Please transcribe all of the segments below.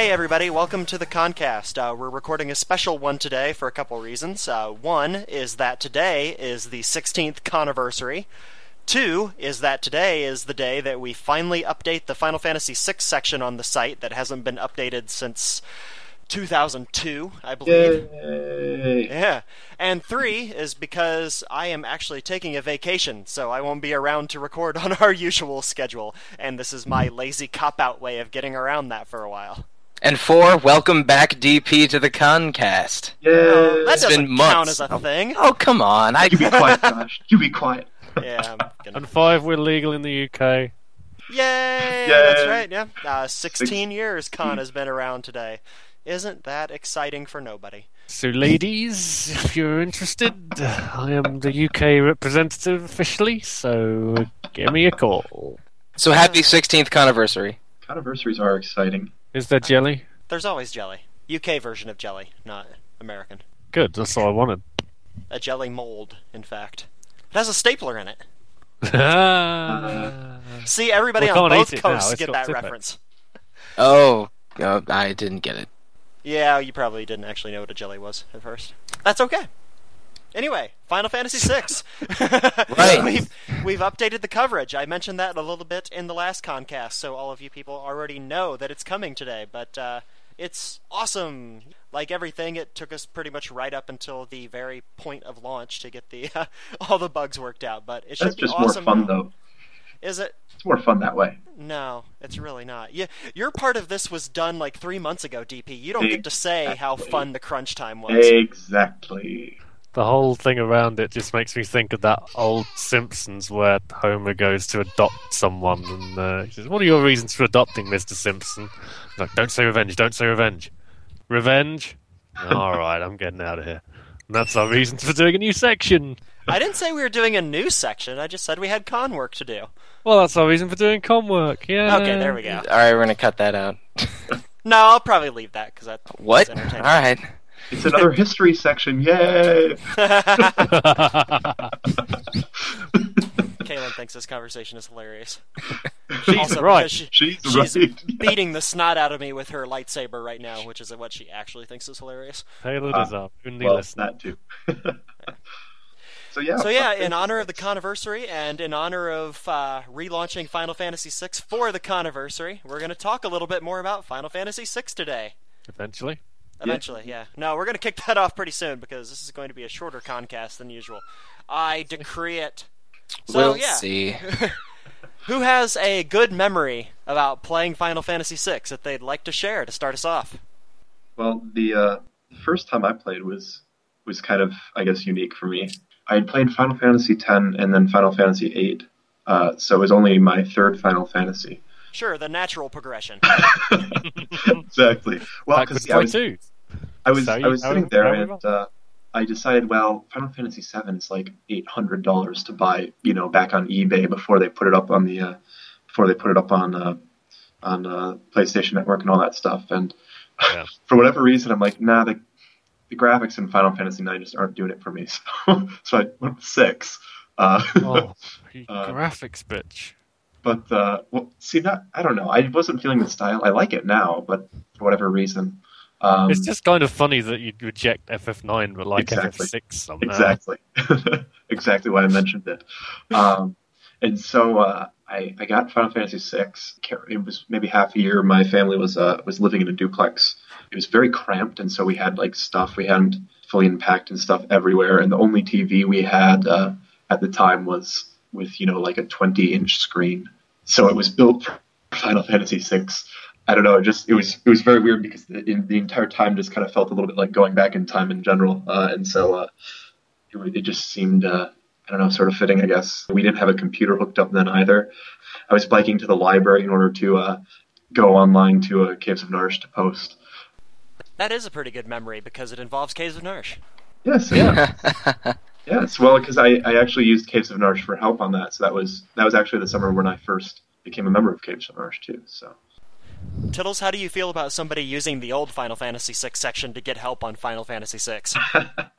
Hey, everybody, welcome to the Concast. Uh, we're recording a special one today for a couple reasons. Uh, one is that today is the 16th conniversary. Two is that today is the day that we finally update the Final Fantasy VI section on the site that hasn't been updated since 2002, I believe. Yay. Yeah. And three is because I am actually taking a vacation, so I won't be around to record on our usual schedule. And this is my lazy cop out way of getting around that for a while. And four, welcome back DP to the Concast. Yay. Oh, that It's doesn't been count as a thing. Oh, come on. I You be quiet, Josh. You be quiet. Yeah, I'm gonna... And five, we're legal in the UK. Yay! That's right, yeah. Uh, 16 Six- years Con has been around today. Isn't that exciting for nobody? So, ladies, if you're interested, I am the UK representative officially, so give me a call. So happy 16th conniversary. Anniversaries are exciting. Is there jelly? There's always jelly. UK version of jelly, not American. Good, that's all I wanted. A jelly mold, in fact. It has a stapler in it. See, everybody We on can't both eat it now, coasts it's get got that Zippo. reference. Oh, uh, I didn't get it. Yeah, you probably didn't actually know what a jelly was at first. That's okay. Anyway, Final Fantasy VI. Right. we've we've updated the coverage. I mentioned that a little bit in the last concast, so all of you people already know that it's coming today. But uh, it's awesome. Like everything, it took us pretty much right up until the very point of launch to get the all the bugs worked out. But it should That's be just awesome. more fun, though. Is it? It's more fun that way. No, it's really not. Yeah, your part of this was done like three months ago, DP. You don't get to say how fun the crunch time was. Exactly. The whole thing around it just makes me think of that old Simpsons where Homer goes to adopt someone and uh, he says, What are your reasons for adopting Mr. Simpson? He's like, Don't say revenge, don't say revenge. Revenge? Alright, I'm getting out of here. And that's our reasons for doing a new section. I didn't say we were doing a new section. I just said we had con work to do. Well, that's our reason for doing con work. Yeah. Okay, there we go. All right, we're gonna cut that out. No, I'll probably leave that because that What? was All entertaining. right. It's another history section. Yay! Kaylin thinks this conversation is hilarious. She's also, right. she- She's, she's right. beating the snot out of me with her lightsaber right now, which is what she actually thinks is hilarious. Taylor Ah, is our only well, listener. that too. so yeah. So yeah, in honor of the Fantasy conniversary and in honor of uh, relaunching Final Fantasy VI for the conniversary, we're going to talk a little bit more about Final Fantasy VI today. Eventually. Eventually, yeah. No, we're going to kick that off pretty soon because this is going to be a shorter concast than usual. I decree it. So we'll yeah, see. who has a good memory about playing Final Fantasy VI that they'd like to share to start us off? Well, the uh, first time I played was was kind of, I guess, unique for me. I had played Final Fantasy X and then Final Fantasy VIII, uh, so it was only my third Final Fantasy. Sure, the natural progression. exactly. Well, Backwards because I was, 22. I was, So I was sitting there and uh, I decided, well, Final Fantasy VII is like eight hundred dollars to buy, you know, back on eBay before they put it up on the, uh, before they put it up on, uh, on uh, PlayStation Network and all that stuff. And Yeah. for whatever reason, I'm like, nah, the, the graphics in Final Fantasy IX just aren't doing it for me. So, so I went with six. Uh, Oh, Uh, graphics bitch. but uh, well, see that I don't know. I wasn't feeling the style. I like it now, but for whatever reason, um, it's just kind of funny that you'd reject FF9 but like Exactly. FF6 somehow. exactly exactly why I mentioned it. Um, and so uh, I, I got Final Fantasy VI. It was maybe half a year. My family was uh, was living in a duplex. It was very cramped, and so we had like stuff. We hadn't fully unpacked and stuff everywhere. And the only TV we had uh, at the time was with you know like a 20 inch screen. So it was built for Final Fantasy VI. I don't know. It just it was it was very weird because the, in, the entire time just kind of felt a little bit like going back in time in general. Uh, and so uh, it, it just seemed uh, I don't know sort of fitting. I guess we didn't have a computer hooked up then either. I was biking to the library in order to uh, go online to uh, Caves of Narshe to post. That is a pretty good memory because it involves Caves of Narshe. Yes, yeah, yes. Well, because I, I actually used Caves of Narshe for help on that. So that was that was actually the summer when I first became a member of Caves of Narshe too. So Tiddles, how do you feel about somebody using the old Final Fantasy VI section to get help on Final Fantasy VI?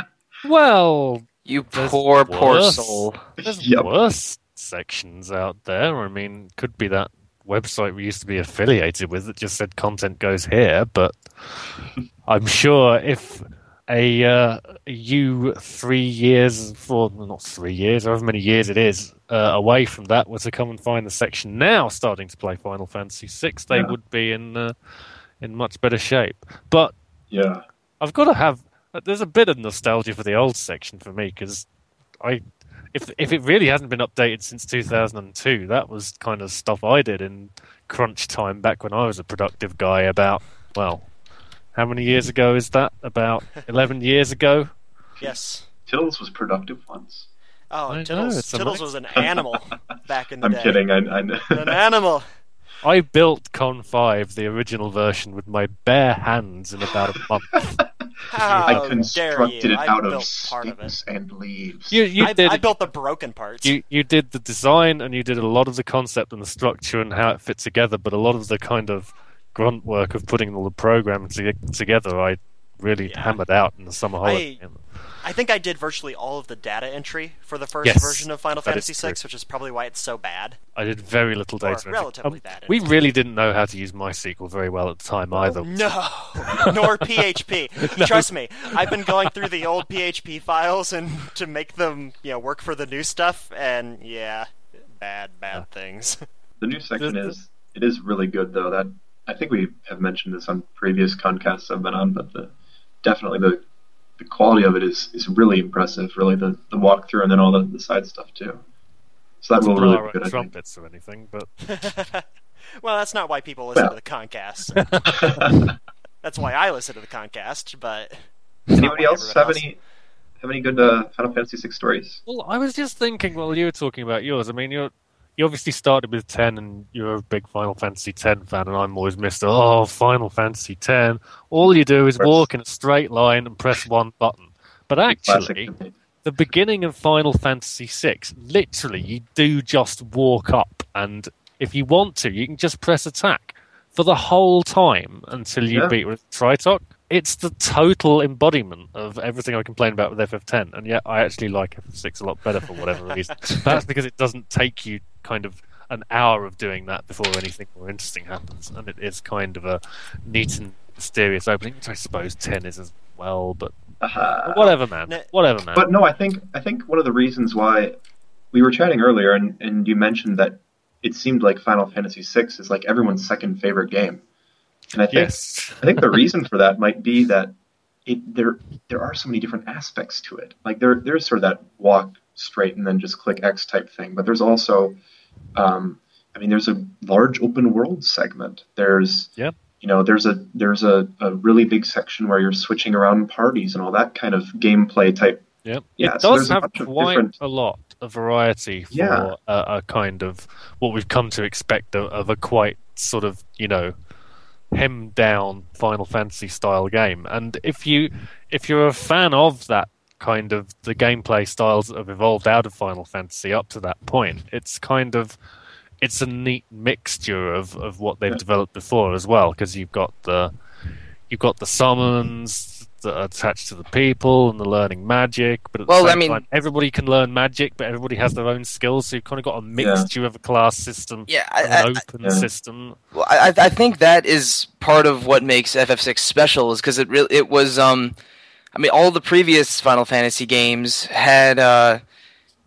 Well, You There's poor, poor worse. soul. there's Yep. worse sections out there. I mean, could be that website we used to be affiliated with that just said content goes here, but I'm sure if a uh, you three years, for not three years, however many years it is, uh, away from that were to come and find the section now starting to play Final Fantasy VI, they Yeah. would be in uh, in much better shape. But Yeah. I've got to have. There's a bit of nostalgia for the old section for me because I, if if it really hasn't been updated since 2002, that was kind of stuff I did in crunch time back when I was a productive guy. About well, how many years ago is that? About 11 years ago. Yes. Tiddles was productive once. Oh, I know, Tiddles, Tiddles was an animal back in the I'm day. kidding. I, I An animal. I built Con 5, the original version, with my bare hands in about a month. How I dare constructed you? it I out of built part of it. sticks and leaves. You you I, did I built the broken parts. you you did the design and you did a lot of the concept and the structure and how it fit together, but a lot of the kind of grunt work of putting all the program to, together, I really Yeah. hammered out in the summer holiday. I think I did virtually all of the data entry for the first Yes, version of Final Fantasy. VI, which is probably why it's so bad. I did very little data. entry. relatively Um, bad, We anyway. really didn't know how to use MySQL very well at the time either. No, nor PHP. Trust me, I've been going through the old PHP files and to make them, you know, work for the new stuff, and yeah, bad, bad things. The new section The- the- is it is really good though. That I think we have mentioned this on previous concasts I've been on, but the definitely the the quality of it is is really impressive. Really the the walkthrough and then all the, the side stuff too. So that Not will to really blow be good. Trumpets or anything, but well, that's not why people listen Well. to the Concast. That's why I listen to the Concast, but Anybody else everyone have any have any good uh, Final Fantasy VI stories? Well, I was just thinking while you were talking about yours. I mean, you're you obviously started with ten, and you're a big Final Fantasy ten fan, and I'm always Mister. Oh, Final Fantasy ten. All you do is Press- walk in a straight line and press one button. But actually, the beginning of Final Fantasy 6, literally, you do just walk up, and if you want to, you can just press attack for the whole time until you Yeah. beat with Tritoch. It's the total embodiment of everything I complain about with FF10, and yet I actually like FF6 a lot better for whatever reason. That's because it doesn't take you kind of an hour of doing that before anything more interesting happens, and it is kind of a neat and mysterious opening, which I suppose 10 is as well, but Uh, whatever, man. No- Whatever, man. But no, I think I think one of the reasons why we were chatting earlier, and, and you mentioned that it seemed like Final Fantasy VI is like everyone's second favorite game, and I think yes. I think the reason for that might be that it there there are so many different aspects to it. Like there there's sort of that walk straight and then just click X type thing, but there's also, um, I mean, there's a large open world segment. There's Yeah. you know there's a there's a, a really big section where you're switching around parties and all that kind of gameplay type. Yep. Yeah, it so does there's a have quite different- a lot of variety for Yeah. a, a kind of what we've come to expect of, of a quite sort of, you know, hemmed down Final Fantasy style game. And if you if you're a fan of that kind of the gameplay styles that have evolved out of Final Fantasy up to that point, it's kind of it's a neat mixture of, of what they've Yeah. developed before as well, because you've got the you've got the summons that are attached to the people and the learning magic, but at Well, the I mean- time, everybody can learn magic, but everybody has their own skills. So you've kind of got a mixture of a class system, Yeah, I, an I, open Yeah. system. Well, I, I think that is part of what makes FF6 special is because it really it was um, I mean all the previous Final Fantasy games had uh,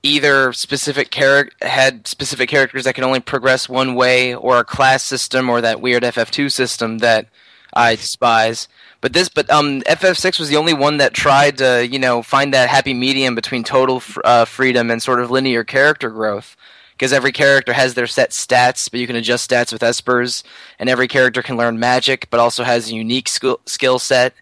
either specific charac- had specific characters that can only progress one way, or a class system, or that weird FF2 system that I despise. But this, but um, FF6 was the only one that tried to you know find that happy medium between total uh, freedom and sort of linear character growth because every character has their set stats, but you can adjust stats with espers, and every character can learn magic, but also has a unique skill skill set.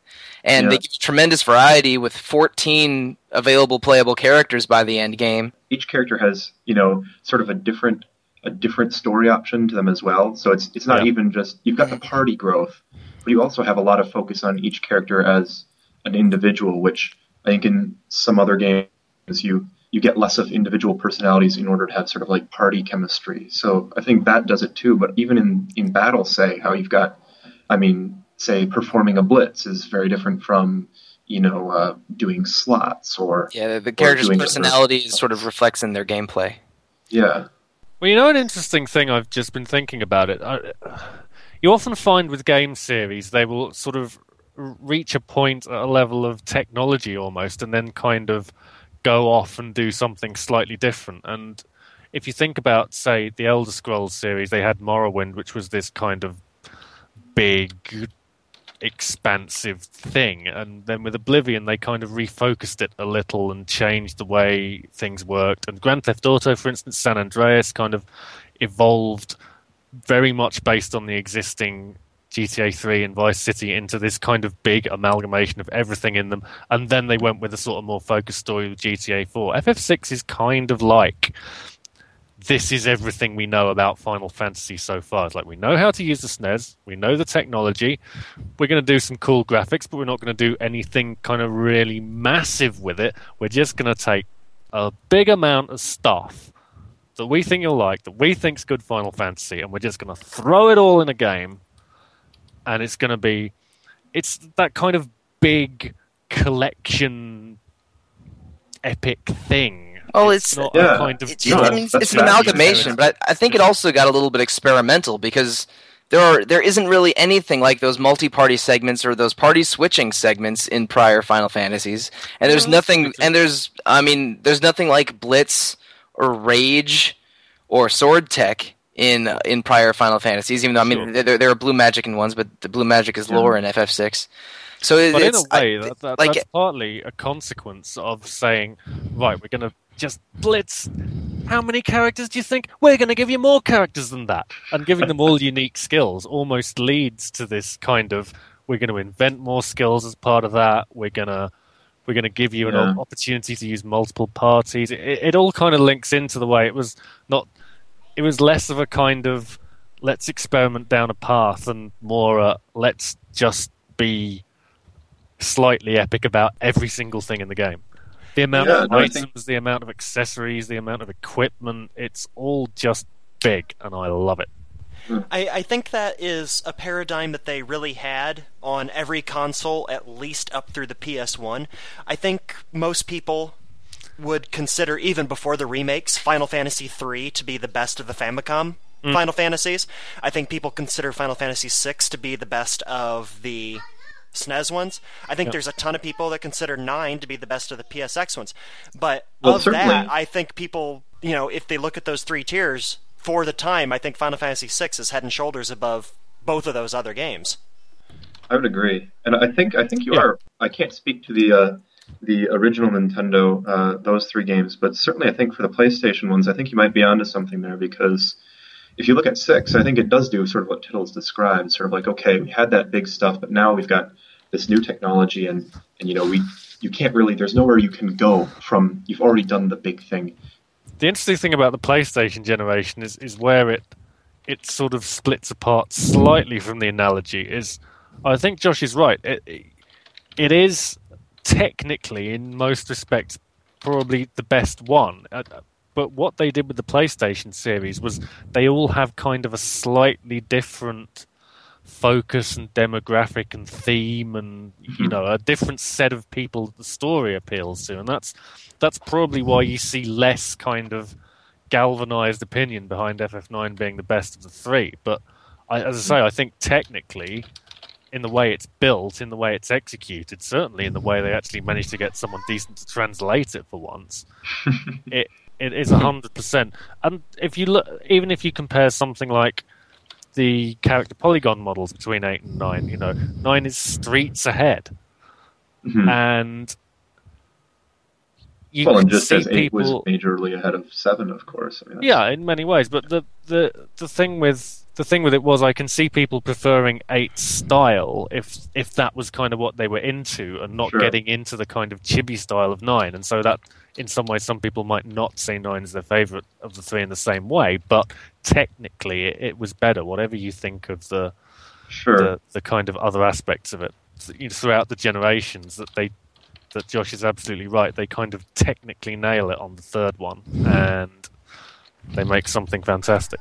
And Yeah. they give tremendous variety with 14 available playable characters by the end game. Each character has you know sort of a different a different story option to them as well. So it's it's not Yeah. even just you've got the party growth, but you also have a lot of focus on each character as an individual, which I think in some other games you you get less of individual personalities in order to have sort of like party chemistry. So I think that does it too. But even in in battle, say how you've got, I mean, say performing a blitz is very different from you know uh, doing slots or Yeah, the, the character's doing it for- personality sort of reflects in their gameplay. yeah. Well, you know, an interesting thing I've just been thinking about it. I, you often find with game series they will sort of reach a point at a level of technology almost, and then kind of go off and do something slightly different. And if you think about, say, the Elder Scrolls series, they had Morrowind, which was this kind of big, expansive thing. And then with Oblivion, they kind of refocused it a little and changed the way things worked. And Grand Theft Auto, for instance, San Andreas kind of evolved very much based on the existing GTA 3 and Vice City into this kind of big amalgamation of everything in them. And then they went with a sort of more focused story with GTA 4. FF6 is kind of like this is everything we know about Final Fantasy so far. It's like we know how to use the SNES, we know the technology, we're going to do some cool graphics, but we're not going to do anything kind of really massive with it. We're just going to take a big amount of stuff that we think you'll like, that we think's good Final Fantasy, and we're just going to throw it all in a game, and it's going to be, it's that kind of big collection epic thing well, it's, not yeah. a kind of. it's, I mean, it's an amalgamation, but I, I think it also got a little bit experimental because there are there isn't really anything like those multi-party segments or those party switching segments in prior Final Fantasies, and there's nothing, and there's I mean, there's nothing like Blitz or Rage or Sword Tech in in prior Final Fantasies. Even though I mean, Sure. there, there are blue magic in ones, but the blue magic is Yeah. lower in FF6. So it, But in a way, I- that, that, like that's partly a consequence of saying, right, we're going to just blitz. How many characters do you think? We're going to give you more characters than that. And giving them all unique skills almost leads to this kind of we're going to invent more skills as part of that. We're going to we're going to give you an Yeah. opportunity to use multiple parties. It, it all kind of links into the way it was not. It was less of a kind of let's experiment down a path and more uh, let's just be slightly epic about every single thing in the game. The amount Yeah, of no, items, think- the amount of accessories, the amount of equipment, it's all just big, and I love it. Hmm. I, I think that is a paradigm that they really had on every console, at least up through the PS1. I think most people would consider, even before the remakes, Final Fantasy III to be the best of the Famicom hmm. Final Fantasies. I think people consider Final Fantasy VI to be the best of the SNES ones. I think Yep. there's a ton of people that consider 9 to be the best of the PSX ones. But Well, of certainly- that, I think people, you know, if they look at those three tiers, for the time, I think Final Fantasy VI is head and shoulders above both of those other games. I would agree, and I think I think you Yeah. are. I can't speak to the uh, the original Nintendo uh, those three games, but certainly I think for the PlayStation ones, I think you might be onto something there because if you look at six, I think it does do sort of what Tiddles described, sort of like okay, we had that big stuff, but now we've got this new technology, and and you know we you can't really there's nowhere you can go from you've already done the big thing. The interesting thing about the PlayStation generation is, is where it it sort of splits apart slightly from the analogy. Is I think Josh is right. It, it is technically, in most respects, probably the best one. Uh, But what they did with the PlayStation series was they all have kind of a slightly different focus and demographic and theme and you mm-hmm. know a different set of people that the story appeals to. And that's that's probably why you see less kind of galvanized opinion behind FF9 being the best of the three. But I, as I say I think technically in the way it's built in the way it's executed certainly in the way they actually managed to get someone decent to translate it for once it it is a hundred percent and if you look even if you compare something like the character polygon models between eight and nine. You know, nine is streets ahead, Mhm. and you well, and just see as eight was majorly ahead of seven, of course. I mean, Yeah, in many ways, but the the the thing with the thing with it was I can see people preferring eight style if if that was kind of what they were into and not Sure. getting into the kind of chibi style of nine, and so that in some ways some people might not say nine is their favorite of the three in the same way, but technically it, it was better. Whatever you think of the sure. the, the kind of other aspects of it you know, throughout the generations that they that Josh is absolutely right. They kind of technically nail it on the third one, and they make something fantastic.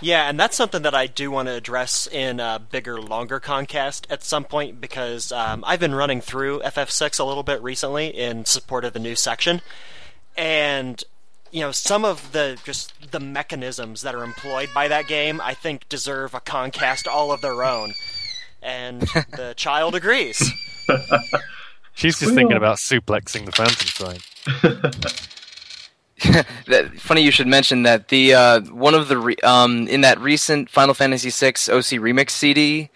Yeah, and that's something that I do want to address in a bigger, longer concast at some point because um, I've been running through FF6 a little bit recently in support of the new section, and you know, some of the just the mechanisms that are employed by that game, I think, deserve a concast all of their own. And the child agrees. She's just thinking about suplexing the Phantom Train. that, funny you should mention that. The uh, one of the re- um, in that recent Final Fantasy VI OC remix CD,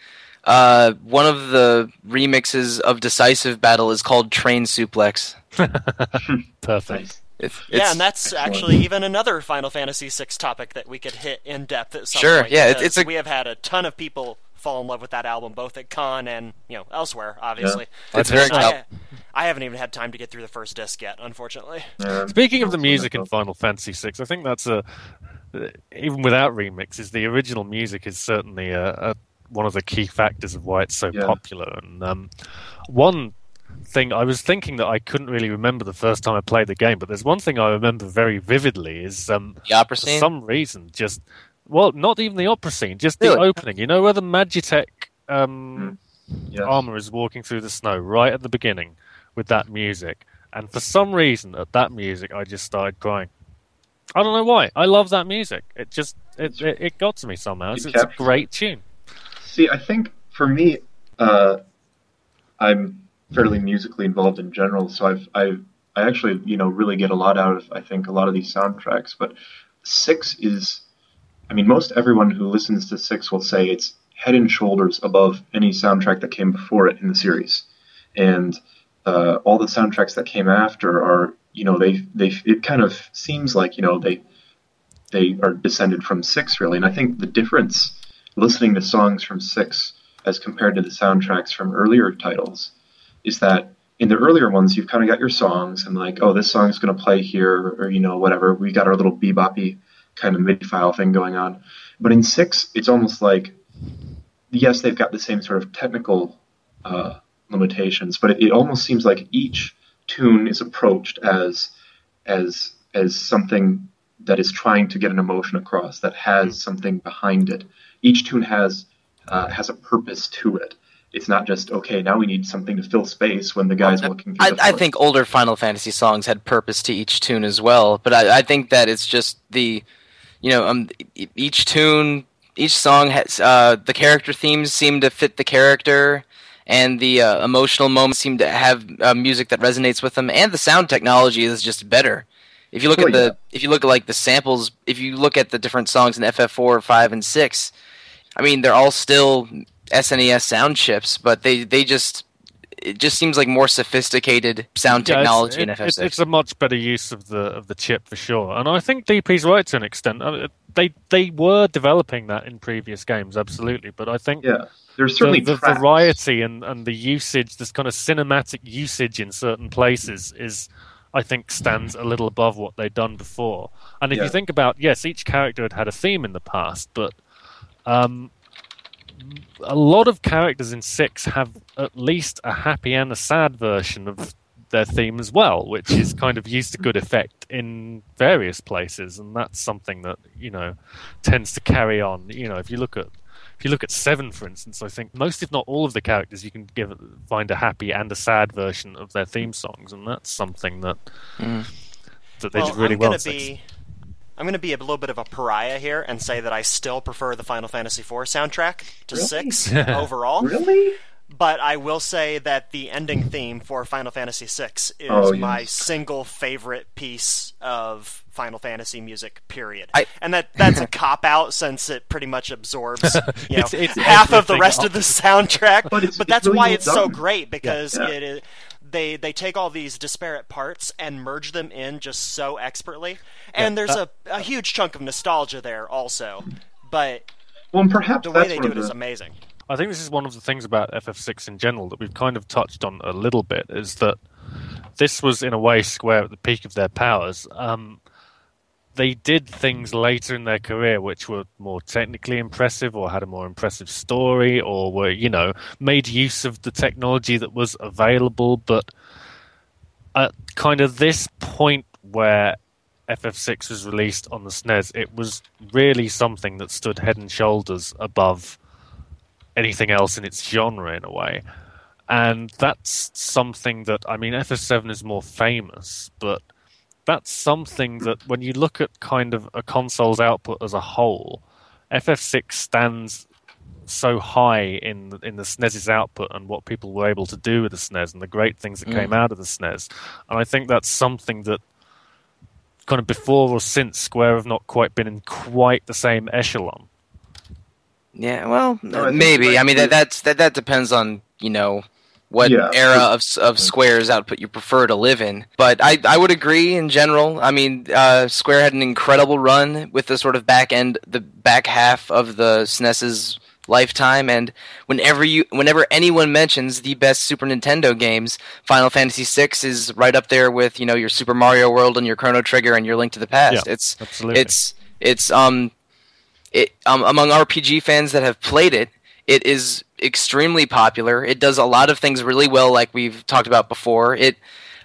uh, one of the remixes of Decisive Battle is called Train Suplex. Perfect. Nice. It's, yeah, and that's actually even another Final Fantasy VI topic that we could hit in depth at some Sure, point. yeah, it- because it's a- we have had a ton of people fall in love with that album, both at con and you know elsewhere, obviously. It's very I, tough. I haven't even had time to get through the first disc yet, unfortunately. Yeah. Speaking of the music in. Final Fantasy VI, I think that's a even without remixes, the original music is certainly a, a one of the key factors of why it's so Yeah. popular. And um, one thing I was thinking that I couldn't really remember the first time I played the game, but there's one thing I remember very vividly is um, the opera scene? for some reason just well, not even the opera scene, just the Really? opening. You know where the Magitek um, Yes. armor is walking through the snow right at the beginning with that music. And for some reason, at that music, I just started crying. I don't know why. I love that music. It just it it, it got to me somehow. It's, it's a great tune. See, I think for me, uh, I'm fairly musically involved in general, so I've I I actually you know really get a lot out of I think a lot of these soundtracks. But six is, I mean, most everyone who listens to six will say it's head and shoulders above any soundtrack that came before it in the series, and uh, all the soundtracks that came after are you know they they it kind of seems like you know they they are descended from six really, and I think the difference listening to songs from six as compared to the soundtracks from earlier titles is that in the earlier ones you've kind of got your songs and like oh this song's going to play here or you know whatever. We got our little beboppy kind of midi file thing going on but in six it's almost like yes they've got the same sort of technical uh, limitations but it, it almost seems like each tune is approached as as as something that is trying to get an emotion across that has something behind it each tune has uh, has a purpose to it. It's not just okay. Now we need something to fill space when the guy's looking. Through I, I think older Final Fantasy songs had purpose to each tune as well, but I, I think that it's just the, you know, um, each tune, each song has uh, the character themes seem to fit the character, and the uh, emotional moments seem to have uh, music that resonates with them, and the sound technology is just better. If you look Oh, at the, if you look at like the samples, if you look at the different songs in FF4, five, and six, I mean, they're all still SNES sound chips, but they they just it just seems like more sophisticated sound Yeah, it's- technology in FF6. it's a much better use of the of the chip for sure. And I think DP's right to an extent. I mean, they they were developing that in previous games, absolutely. But I think yeah, there's certainly the, the variety and, and the usage, this kind of cinematic usage in certain places is, I think, stands a little above what they'd done before. And if Yeah. you think about, yes, each character had had a theme in the past, but um, a lot of characters in Six have at least a happy and a sad version of their theme as well, which is kind of used to good effect in various places, and that's something that you know tends to carry on. You know, if you look at if you look at Seven, for instance, I think most, if not all, of the characters you can give find a happy and a sad version of their theme songs, and that's something that Mm. that they well, did really I'm well. gonna be I'm gonna be a little bit of a pariah here and say that I still prefer the Final Fantasy IV soundtrack to Really? six overall. Really? But I will say that the ending theme for Final Fantasy VI is Oh, yes. my single favorite piece of Final Fantasy music. Period. I- and that that's a cop out since it pretty much absorbs you know It's- it's half of the everything rest of the soundtrack. But it's- it's that's really why well it's so great because Yeah. it is. They, they take all these disparate parts and merge them in just so expertly, and there's uh, a, a huge chunk of nostalgia there also. But Well, perhaps the way they do of it is the, amazing. I think this is one of the things about FF6 in general that we've kind of touched on a little bit is that this was in a way Square at the peak of their powers. Um, they did things later in their career which were more technically impressive or had a more impressive story or were, you know, made use of the technology that was available. But at kind of this point where FF6 was released on the SNES, it was really something that stood head and shoulders above anything else in its genre in a way. And that's something that I mean FF7 is more famous, but that's something that when you look at kind of a console's output as a whole, FF6 stands so high in in the SNES's output and what people were able to do with the SNES and the great things that Mm. came out of the SNES. And I think that's something that kind of before or since Square have not quite been in quite the same echelon. Yeah, well, No, maybe. I mean, that that's that that depends on you know what Yeah. era of of Square's output you prefer to live in. But I I would agree in general. I mean, uh, Square had an incredible run with the sort of back end, the back half of the SNES's lifetime, and whenever you whenever anyone mentions the best Super Nintendo games, Final Fantasy VI is right up there with you know your Super Mario World and your Chrono Trigger and your Link to the Past. Yeah, it's Absolutely. it's it's um it um, among RPG fans that have played it, it is extremely popular. It does a lot of things really well, like we've talked about before. It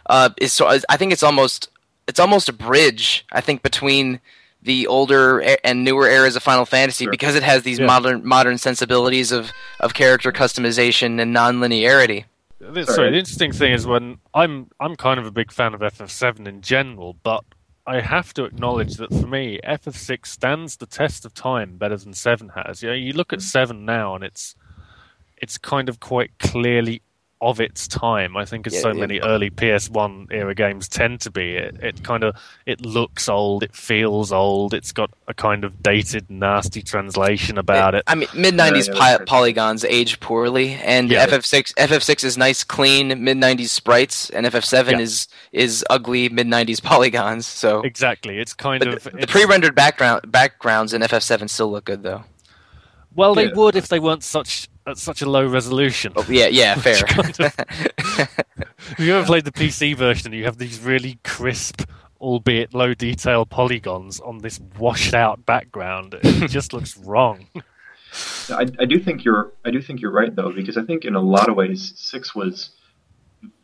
uh, is so. I think it's almost it's almost a bridge. I think between the older and newer eras of Final Fantasy Sure. because it has these Yeah. modern modern sensibilities of of character customization and non-linearity. The- Sorry. Sorry, the interesting thing is when I'm I'm kind of a big fan of FF7 in general, but I have to acknowledge that for me, FF6 stands the test of time better than Seven has. You know, you look at Seven now, and it's it's kind of quite clearly of its time. I think as Yeah, so yeah. many early PS1 era games tend to be. It, it kind of it looks old, it feels old, it's got a kind of dated, nasty translation about it. I mean, mid '90s Yeah, yeah, pi- polygons age poorly, and Yeah. FF6 FF6 is nice, clean mid '90s sprites, and FF7 Yeah. is is ugly mid '90s polygons. So Exactly, it's kind But of the, the pre-rendered background backgrounds in FF7 still look good though. Well, they Yeah. would if they weren't such at such a low resolution. Oh, yeah, yeah, fair. kind Have you ever played the PC version and you have these really crisp, albeit low detail polygons on this washed out background? It just looks wrong. I, I do think you're I do think you're right though because I think in a lot of ways six was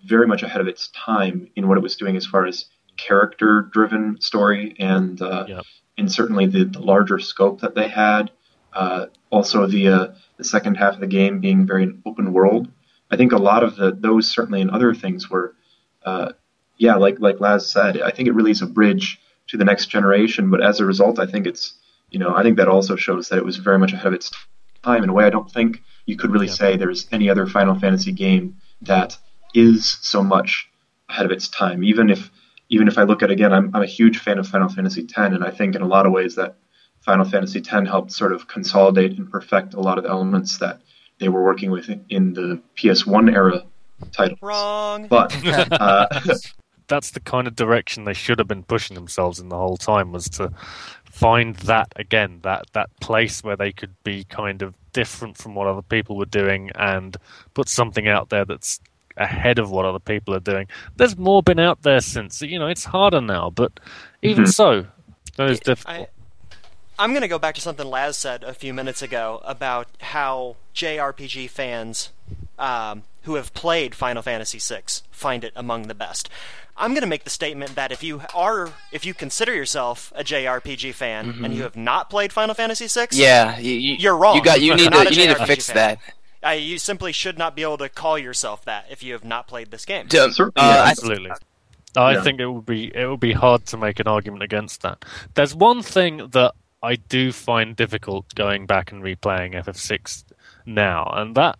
very much ahead of its time in what it was doing as far as character driven story and uh, Yep. and certainly the, the larger scope that they had. Uh, also the uh, the second half of the game being very open world. I think a lot of the those certainly and other things were uh, yeah like like Lasz said I think it really is a bridge to the next generation. But as a result, I think it's you know I think that also shows that it was very much ahead of its time in a way I don't think you could really Yeah. say there's any other Final Fantasy game that is so much ahead of its time. Even if even if I look at again, I'm I'm a huge fan of Final Fantasy X, and I think in a lot of ways that Final Fantasy X helped sort of consolidate and perfect a lot of the elements that they were working with in the PS1 era titles. Wrong. But uh, That's the kind of direction they should have been pushing themselves in the whole time was to find that again, that that place where they could be kind of different from what other people were doing and put something out there that's ahead of what other people are doing. There's more been out there since. You know, it's harder now, but even Mhm. so, that is difficult. I, I'm going to go back to something Lasz said a few minutes ago about how JRPG fans um, who have played Final Fantasy VI find it among the best. I'm going to make the statement that if you are, if you consider yourself a JRPG fan and you have not played Final Fantasy VI, yeah, you, you, You're wrong. You got you need to you need to fix fan. that. uh, you simply should not be able to call yourself that if you have not played this game. D- uh, yeah. I- Absolutely. I Yeah. think it would be it would be hard to make an argument against that. There's one thing that I do find difficult going back and replaying FF6 now, and that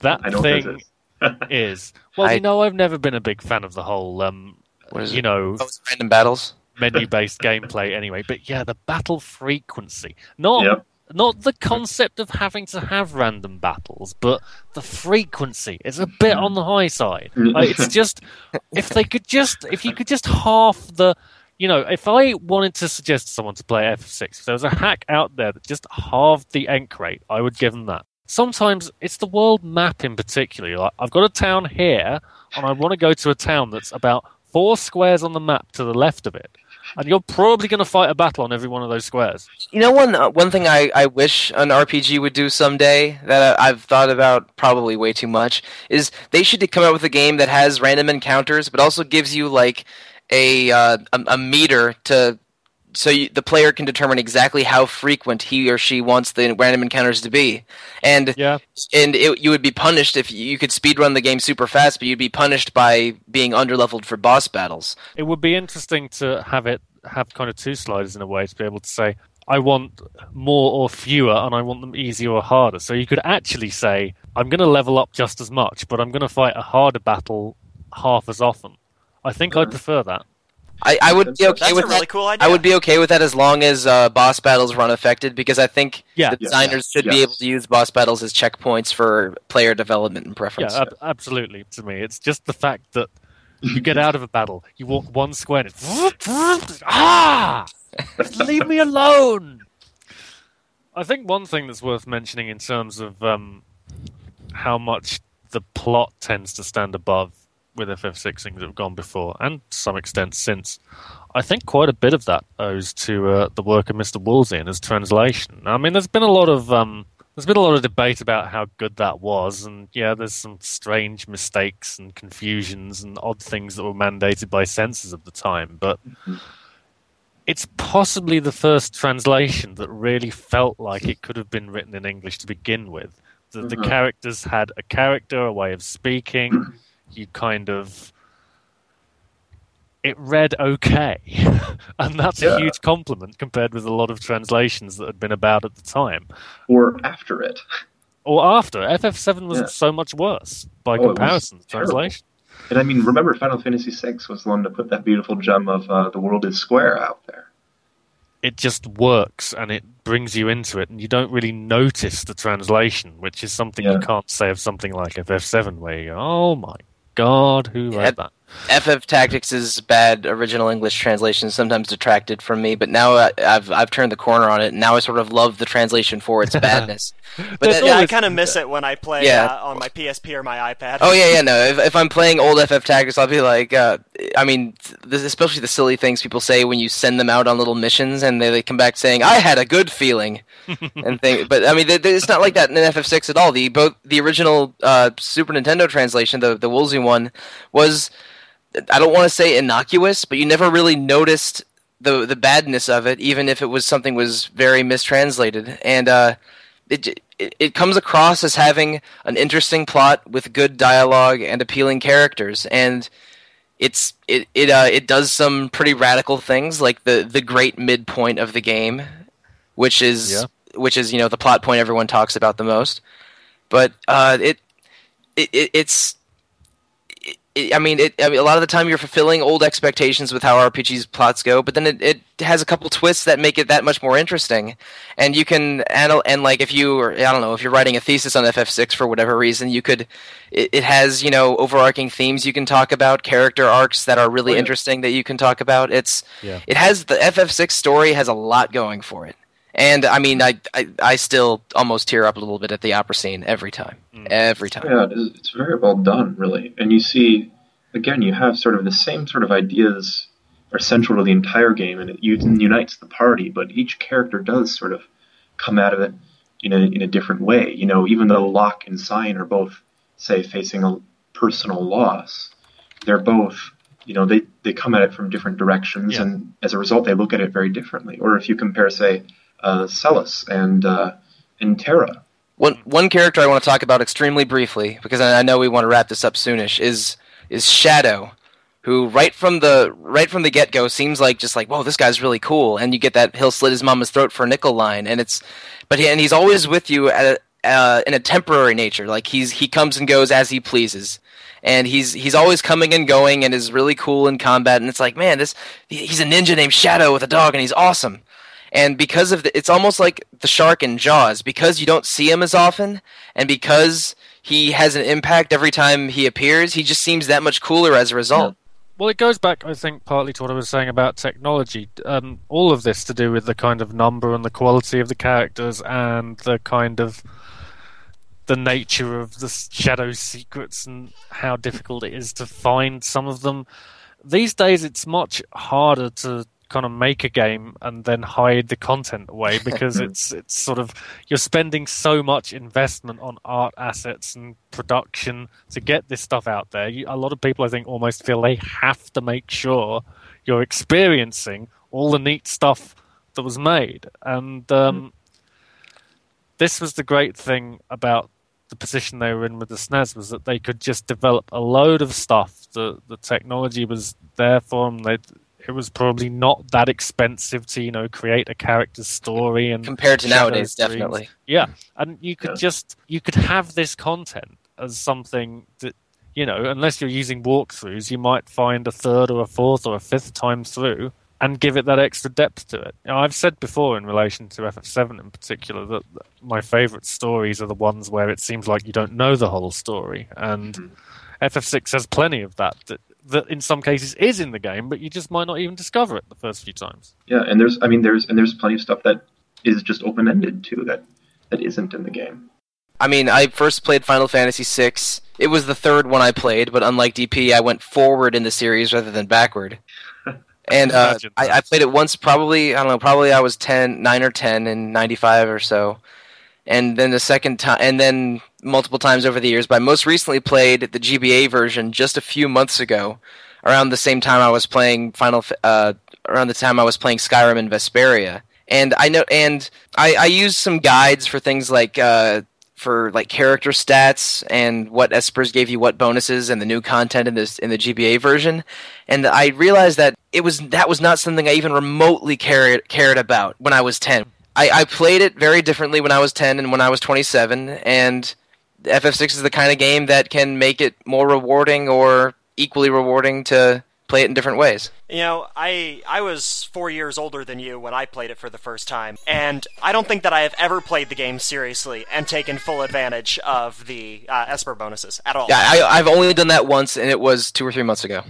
that I know what this thing is. is well, I- you know, I've never been a big fan of the whole um, What is you it? know Oh, random battles. menu-based gameplay anyway. But yeah, the battle frequency, not Yep. not the concept of having to have random battles, but the frequency is a bit on the high side. Like, it's just if they could just if you could just half the you know, if I wanted to suggest to someone to play F6, if there was a hack out there that just halved the enk rate, I would give them that. Sometimes it's the world map in particular. Like, I've got a town here, and I want to go to a town that's about four squares on the map to the left of it. And you're probably going to fight a battle on every one of those squares. You know, one uh, one thing I, I wish an RPG would do someday that I, I've thought about probably way too much is they should come out with a game that has random encounters, but also gives you like a uh, a, a meter to so you, the player can determine exactly how frequent he or she wants the random encounters to be, and Yeah. and it, you would be punished if you, you could speed run the game super fast, but you'd be punished by being underleveled for boss battles. It would be interesting to have it have kind of two sliders in a way to be able to say, I want more or fewer, and I want them easier or harder. So you could actually say, I'm going to level up just as much, but I'm going to fight a harder battle half as often. I think I'd prefer that. I, I would be okay That's with a really that. cool idea. I would be okay with that as long as uh, boss battles run affected, because I think Yeah. the Yeah, designers should be yes. able to use boss battles as checkpoints for player development and Yeah, preference. ab- absolutely. To me, it's just the fact that you get out of a battle, you walk one square, and it's ah, leave me alone. I think one thing that's worth mentioning in terms of um, how much the plot tends to stand above with FF6 things that have gone before, and to some extent since. I think quite a bit of that owes to uh, the work of Mr. Woolsey and his translation. I mean, there's been a lot of um, there's been a lot of debate about how good that was, and yeah, there's some strange mistakes and confusions and odd things that were mandated by censors of the time, but it's possibly the first translation that really felt like it could have been written in English to begin with. The, the Mhm. characters had a character, a way of speaking. You kind of. It read okay. and that's Yeah. a huge compliment compared with a lot of translations that had been about at the time. Or after it. Or after. FF7 was Yeah. so much worse by Oh, comparison translation. And I mean, remember, Final Fantasy VI was the one to put that beautiful gem of uh, the world is square out there. it just works and it brings you into it and you don't really notice the translation which is something you can't say of something like ff7 where you go oh my god who Yeah. wrote that FF Tactics' is bad original English translation sometimes detracted from me, but now I, I've I've turned the corner on it, and now I sort of love the translation for its badness. But that- yeah, I kind of miss it when I play Yeah. uh, on my PSP or my iPad. Oh yeah, yeah, no. If, if I'm playing old FF Tactics, I'll be like, uh, I mean, this, especially the silly things people say when you send them out on little missions, and they, they come back saying, "I had a good feeling," and thing. But I mean, they, they- it's not like that in FF6 at all. The both the original uh, Super Nintendo translation, the the Woolsey one, was I don't want to say innocuous, but you never really noticed the the badness of it, even if it was something was very mistranslated, and uh, it, it it comes across as having an interesting plot with good dialogue and appealing characters, and it's it it uh, it does some pretty radical things, like the the great midpoint of the game, which is Yeah. which is you know the plot point everyone talks about the most, but uh, it, it it it's it, I mean, it, I mean, a lot of the time you're fulfilling old expectations with how RPGs plots go, but then it, it has a couple twists that make it that much more interesting. And you can anal- and like if you, or, I don't know, if you're writing a thesis on FF6 for whatever reason, you could. It, it has you know overarching themes you can talk about, character arcs that are really Oh, yeah. interesting that you can talk about. It's Yeah. it has the FF6 story has a lot going for it. And I mean, I, I I still almost tear up a little bit at the opera scene every time, mm. every time. Yeah, it is, very well done, really. And you see, again, you have sort of the same sort of ideas are central to the entire game, and it unites the party. But each character does sort of come out of it in a in a different way. You know, even though Locke and Cyan are both, say, facing a personal loss, they're both. You know, they, they come at it from different directions, Yeah. and as a result, they look at it very differently. Or if you compare, say, uh, Celes and uh, and Terra, One one character I want to talk about extremely briefly because I know we want to wrap this up soonish is is Shadow, who right from the right from the get go seems like just like whoa this guy's really cool and you get that he'll slit his mama's throat for a nickel line and it's but he, and he's always with you at a, uh, in a temporary nature like he's he comes and goes as he pleases and he's he's always coming and going and is really cool in combat and it's like man this he's a ninja named Shadow with a dog and he's awesome and because of the, it's almost like the shark in Jaws because you don't see him as often, and because he has an impact every time he appears, he just seems that much cooler as a result. Well, it goes back, I think, partly to what I was saying about technology. Um, all of this to do with the kind of number and the quality of the characters and the kind of the nature of the shadow secrets and how difficult it is to find some of them. These days, it's much harder to kind of make a game and then hide the content away because it's it's sort of you're spending so much investment on art assets and production to get this stuff out there. You, a lot of people, I think, almost feel they have to make sure you're experiencing all the neat stuff that was made. And um, this was the great thing about the position they were in with the SNES was that they could just develop a load of stuff. The the technology was there for them. They it was probably not that expensive to you know create a character's story and compared to nowadays, dreams. definitely. Yeah, and you could Yeah. just you could have this content as something that you know, unless you're using walkthroughs, you might find a third or a fourth or a fifth time through and give it that extra depth to it. You know, I've said before in relation to FF7 in particular that that my favourite stories are the ones where it seems like you don't know the whole story, and Mhm. FF6 has plenty of that. That that in some cases is in the game, but you just might not even discover it the first few times. Yeah, and there's I mean there's and there's plenty of stuff that is just open ended too that that isn't in the game. I mean, I first played Final Fantasy VI. It was the third one I played, but unlike DP, I went forward in the series rather than backward. And uh, I. I played it once, probably I don't know, probably I was 10, 9 or ten in '95 or so, and then the second time, and then multiple times over the years. But I most recently played the GBA version just a few months ago, around the same time I was playing Final, uh, around the time I was playing Skyrim and Vesperia. And I know, and I, I some guides for things like uh, for like character stats and what espers gave you what bonuses and the new content in this in the GBA version. And I realized that it was that was not something I even remotely cared cared about when I was ten. I, I played it very differently when I was ten and when I was twenty seven. And FF6 is the kind of game that can make it more rewarding or equally rewarding to play it in different ways. You know, I I was four years older than you when I played it for the first time, and I don't think that I have ever played the game seriously and taken full advantage of the uh, Esper bonuses at all. Yeah, I, I've only done that once, and it was two or three months ago.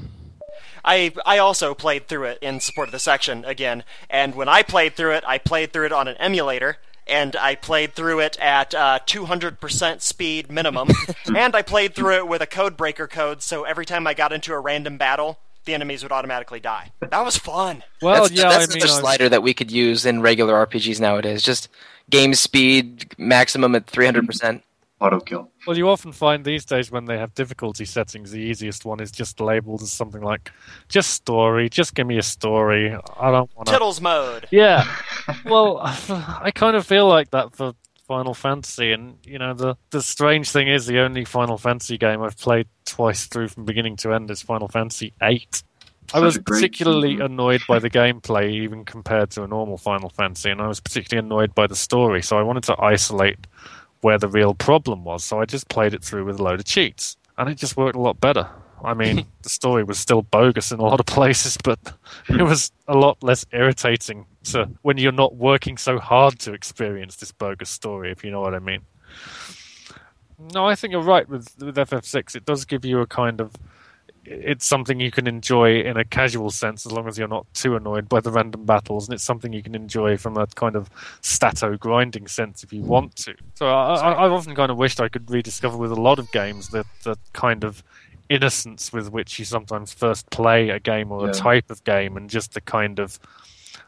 I I also played through it in support of the section again, and when I played through it, I played through it on an emulator, and I played through it at uh, 200% speed minimum, and I played through it with a code breaker code, so every time I got into a random battle, the enemies would automatically die. That was fun. Well, that's yeah, that's I mean, another I- slider that we could use in regular RPGs nowadays. Just game speed maximum at three hundred percent. Auto kill. Well, you often find these days when they have difficulty settings, the easiest one is just labeled as something like just story. Just give me a story. I don't want to. Tiddles mode. Yeah. Well, I kind of feel like that for Final Fantasy, and you know, the the strange thing is the only Final Fantasy game I've played twice through from beginning to end is Final Fantasy VIII. I was a great- particularly Mhm. annoyed by the gameplay, even compared to a normal Final Fantasy, and I was particularly annoyed by the story. So I wanted to isolate where the real problem was. So I just played it through with a load of cheats, and it just worked a lot better. I mean, the story was still bogus in a lot of places, but it was a lot less irritating to when you're not working so hard to experience this bogus story, if you know what I mean. No, I think you're right with with FF6. It does give you a kind of it's something you can enjoy in a casual sense as long as you're not too annoyed by the random battles, and it's something you can enjoy from a kind of stato grinding sense if you want to. So I, I, I've often kind of wished I could rediscover with a lot of games that that kind of innocence with which you sometimes first play a game or Yeah. a type of game, and just the kind of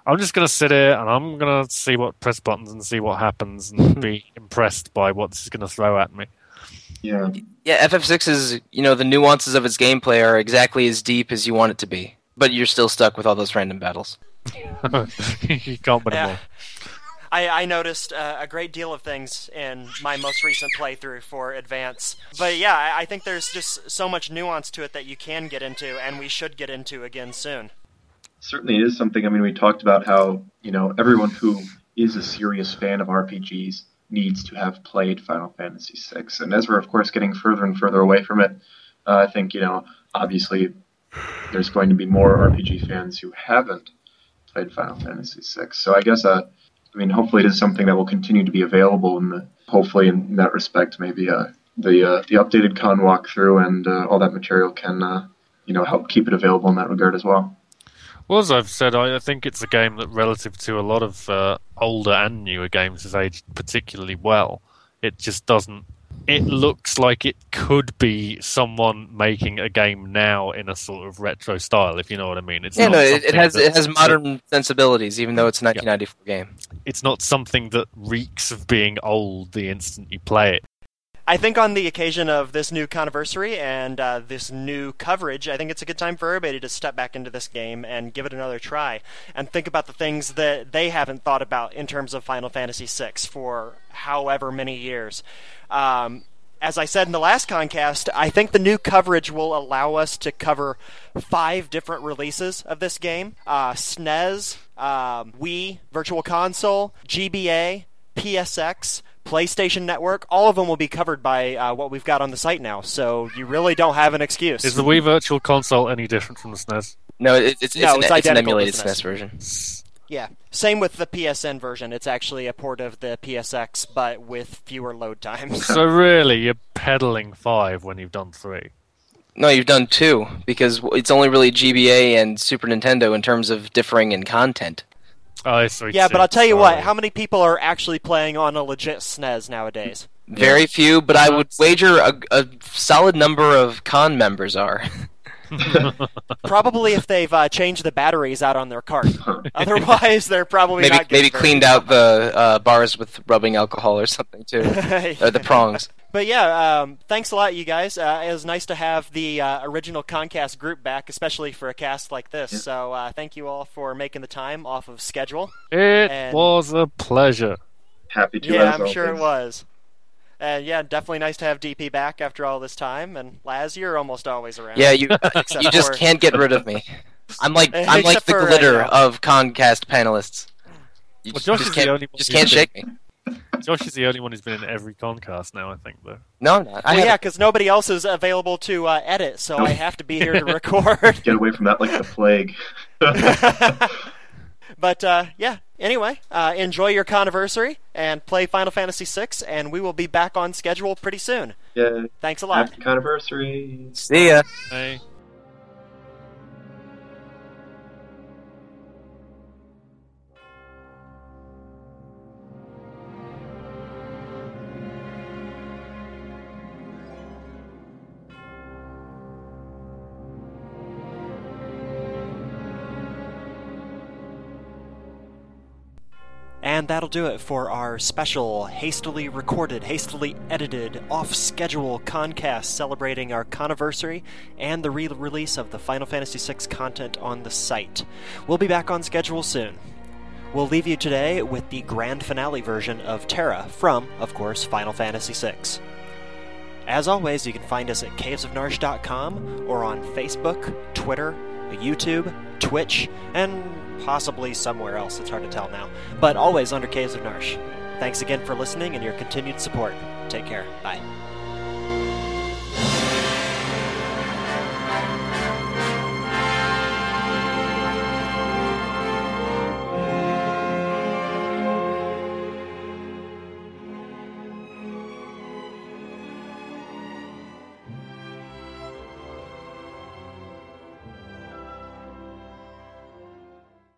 I'm just going to sit here and I'm going to see what press buttons and see what happens and be impressed by what this is going to throw at me. Yeah. Yeah, FF6 is you know the nuances of its gameplay are exactly as deep as you want it to be, but you're still stuck with all those random battles. you can't win them Yeah. I, I noticed uh, a great deal of things in my most recent playthrough for Advance. But yeah, I, I think there's just so much nuance to it that you can get into, and we should get into again soon. certainly it is something. I mean, we talked about how you know everyone who is a serious fan of RPGs needs to have played Final Fantasy VI, and as we're of course getting further and further away from it, uh, I think you know obviously there's going to be more RPG fans who haven't played Final Fantasy VI. So I guess uh, I mean hopefully it is something that will continue to be available, and hopefully in that respect maybe uh, the uh, the updated con walkthrough and uh, all that material can uh, you know help keep it available in that regard as well. Well, as I've said, I I think it's a game that, relative to a lot of uh, older and newer games, has aged particularly well. It just doesn't. It looks like it could be someone making a game now in a sort of retro style, if you know what I mean. It's Yeah, no, it, it has it has modern sensibilities, even though it's a 1994 game. It's not something that reeks of being old the instant you play it. I think on the occasion of this new anniversary and uh, this new coverage, I think it's a good time for everybody to step back into this game and give it another try and think about the things that they haven't thought about in terms of Final Fantasy VI for however many years. Um, as I said in the last concast, I think the new coverage will allow us to cover five different releases of this game uh, SNES, um, Wii, Virtual Console, GBA, PSX, PlayStation Network. All of them will be covered by uh, what we've got on the site now, so you really don't have an excuse. Is the Wii Virtual Console any different from the SNES? No, it, it's, it's, No, an, it's it's an emulated SNES. SNES version. Yeah. Same with the PSN version. It's actually a port of the PSX, but with fewer load times. So really, you're peddling five when you've done three. No, you've done two because it's only really GBA and Super Nintendo in terms of differing in content. Oh, I see. yeah, but I'll tell you what. How many people are actually playing on a legit SNES nowadays? Very few, but I would wager a, a solid number of con members are. Probably if they've uh, changed the batteries out on their cart. Otherwise, they're probably maybe not getting maybe very cleaned out the uh, bars with rubbing alcohol or something too, good. or the prongs. But yeah, um, thanks a lot, you guys. Uh, it was nice to have the uh, original Concast group back, especially for a cast like this. So uh, thank you all for making the time off of schedule. It And- was a pleasure. Happy to. yeah, I'm sure it was. And yeah, definitely nice to have DP back after all this time. And Lasz, you're almost always around. Yeah, you you just for- can't get rid of me. I'm like I'm like the uh, glitter yeah. of Concast panelists. You Well, just, just can't, just can't shake me. Josh is the only one who's been in every concast now, I think, though. No, I'm not. I Well, yeah, because nobody else is available to uh, edit, so I have to be here to record. Get away from that like the plague. but uh, yeah, anyway, uh, enjoy your anniversary and play Final Fantasy VI, and we will be back on schedule pretty soon. yeah. Thanks a lot. Happy anniversary. See ya. Hey. And that'll do it for our special, hastily recorded, hastily edited, off schedule concast celebrating our anniversary and the re release of the Final Fantasy VI content on the site. We'll be back on schedule soon. We'll leave you today with the grand finale version of Terra from, of course, Final Fantasy VI. As always, you can find us at cavesofnarshe.com or on Facebook, Twitter, YouTube, Twitch, and possibly somewhere else. It's hard to tell now. But always under Caves of Narshe. Thanks again for listening and your continued support. Take care. Bye.